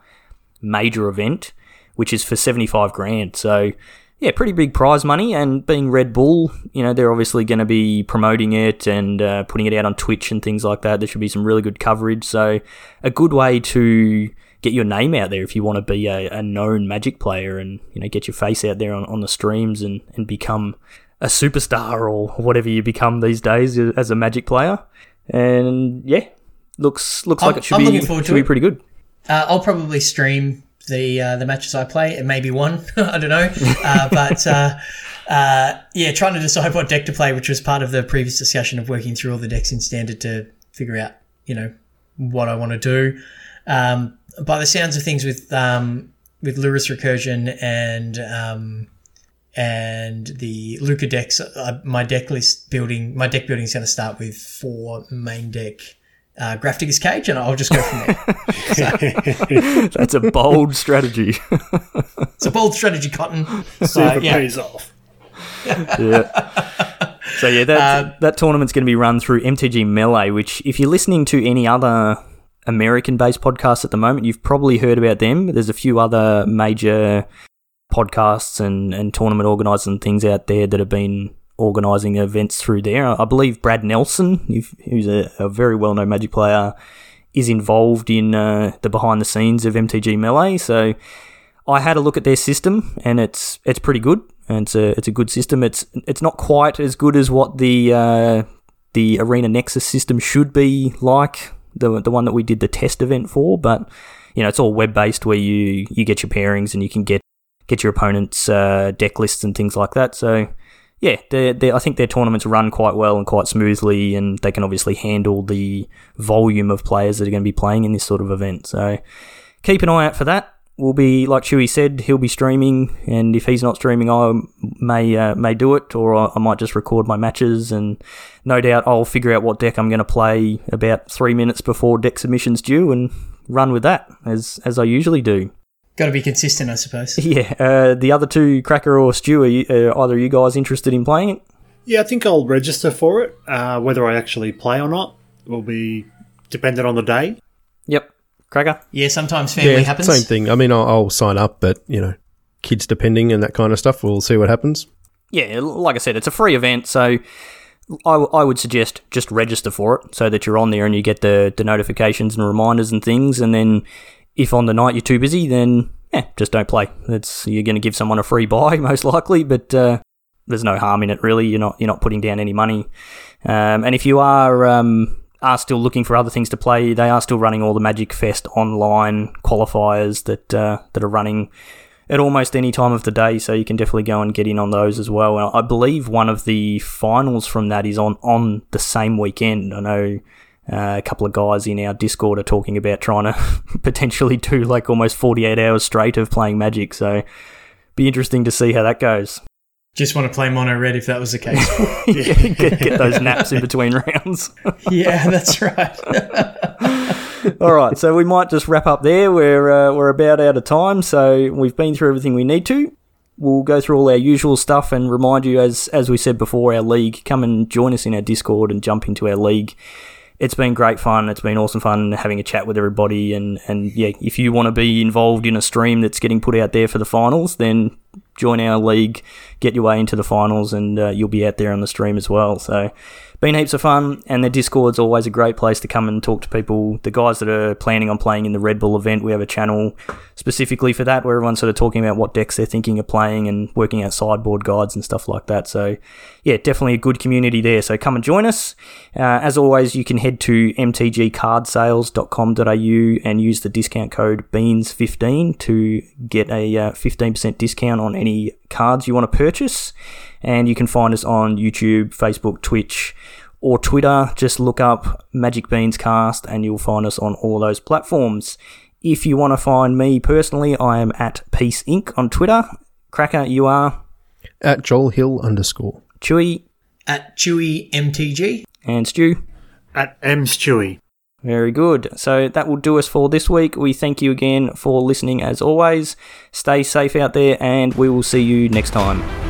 major event, which is for 75 grand. So, yeah, pretty big prize money. And being Red Bull, you know, they're obviously going to be promoting it and uh, putting it out on Twitch and things like that. There should be some really good coverage. So, a good way to get your name out there if you want to be a, a known Magic player and, you know, get your face out there on, on the streams and, and become a superstar or whatever you become these days as a Magic player. And yeah, looks looks like I'm- it should I'm be should be pretty good. Uh, I'll probably stream the uh, the matches I play. It may be one, <laughs> I don't know, uh, but uh, uh, yeah, trying to decide what deck to play, which was part of the previous discussion of working through all the decks in standard to figure out, you know, what I want to do. Um, by the sounds of things, with um, with Lurrus Recursion and um, and the Lukka decks, uh, my deck list building, my deck building is going to start with four main deck. Uh, Grafdigger's Cage, and I'll just go from there. <laughs> That's a bold strategy. <laughs> It's a bold strategy, Cotton. Super Uh, yeah. pays off. yeah. So yeah, that that tournament's going to be run through MTG Melee, which if you're listening to any other American-based podcasts at the moment, you've probably heard about them. There's a few other major podcasts and, and tournament organisers and things out there that have been organising events through there. I believe Brad Nelson, who's a, a very well-known Magic player, is involved in uh, the behind the scenes of MTG Melee. So I had a look at their system, and it's it's pretty good. And it's a it's a good system. It's it's not quite as good as what the uh, the Arena Nexus system should be like the the one that we did the test event for. But you know, it's all web based where you you get your pairings and you can get get your opponent's uh, deck lists and things like that. So yeah, they're, they're, I think their tournaments run quite well and quite smoothly, and they can obviously handle the volume of players that are going to be playing in this sort of event. So keep an eye out for that. We'll be like Chewy said, he'll be streaming, and if he's not streaming, I may uh, may do it, or I I might just record my matches, and no doubt I'll figure out what deck I'm going to play about three minutes before deck submission's due, and run with that as as I usually do. Got to be consistent, I suppose. <laughs> Yeah, uh, the other two, Cracker or Stu, are you, uh, either of you guys interested in playing it? Yeah, I think I'll register for it. Uh, whether I actually play or not will be dependent on the day. Yep, Cracker. Yeah, sometimes family yeah, happens. same thing. I mean, I'll, I'll sign up, but you know, kids depending and that kind of stuff. We'll see what happens. Yeah, like I said, it's a free event, so I, I would suggest just register for it so that you're on there and you get the, the notifications and reminders and things. And then if on the night you're too busy, then yeah, just don't play. It's you're going to give someone a free buy <laughs> most likely, but uh, there's no harm in it really. You're not you're not putting down any money. Um, and if you are um, are still looking for other things to play, they are still running all the Magic Fest online qualifiers that uh, that are running at almost any time of the day, so you can definitely go and get in on those as well. And I believe one of the finals from that is on on the same weekend. I know uh, a couple of guys in our Discord are talking about trying to <laughs> potentially do like almost 48 hours straight of playing Magic, so be interesting to see how that goes. Just want to play mono red if that was the case. <laughs> get, get <laughs> those naps in between rounds. yeah, that's right. All right, so we might just wrap up there. We're uh, we're about out of time, so we've been through everything we need to. We'll go through all our usual stuff and remind you, as as we said before, our league. Come and join us in our Discord and jump into our league. It's been great fun. It's been awesome fun having a chat with everybody. And, and yeah, if you want to be involved in a stream that's getting put out there for the finals, then join our league, get your way into the finals, and uh, you'll be out there on the stream as well. So, been heaps of fun, and the Discord's always a great place to come and talk to people. The guys that are planning on playing in the Red Bull event, we have a channel specifically for that where everyone's sort of talking about what decks they're thinking of playing and working out sideboard guides and stuff like that. So, yeah, definitely a good community there. So come and join us. Uh, as always, you can head to mtgcardsales.com.au and use the discount code BEANS15 to get a uh, 15% discount on any cards you want to purchase. And you can find us on YouTube, Facebook, Twitch, or Twitter. Just look up Magic Beans Cast and you'll find us on all those platforms. If you want to find me personally, I am at Piece Inc. on Twitter. Cracker, you are At Joel Hill underscore. Chewy At Chewy MTG. and Stu. At M Stewie. Very good. So that will do us for this week. We thank you again for listening as always. Stay safe out there and we will see you next time.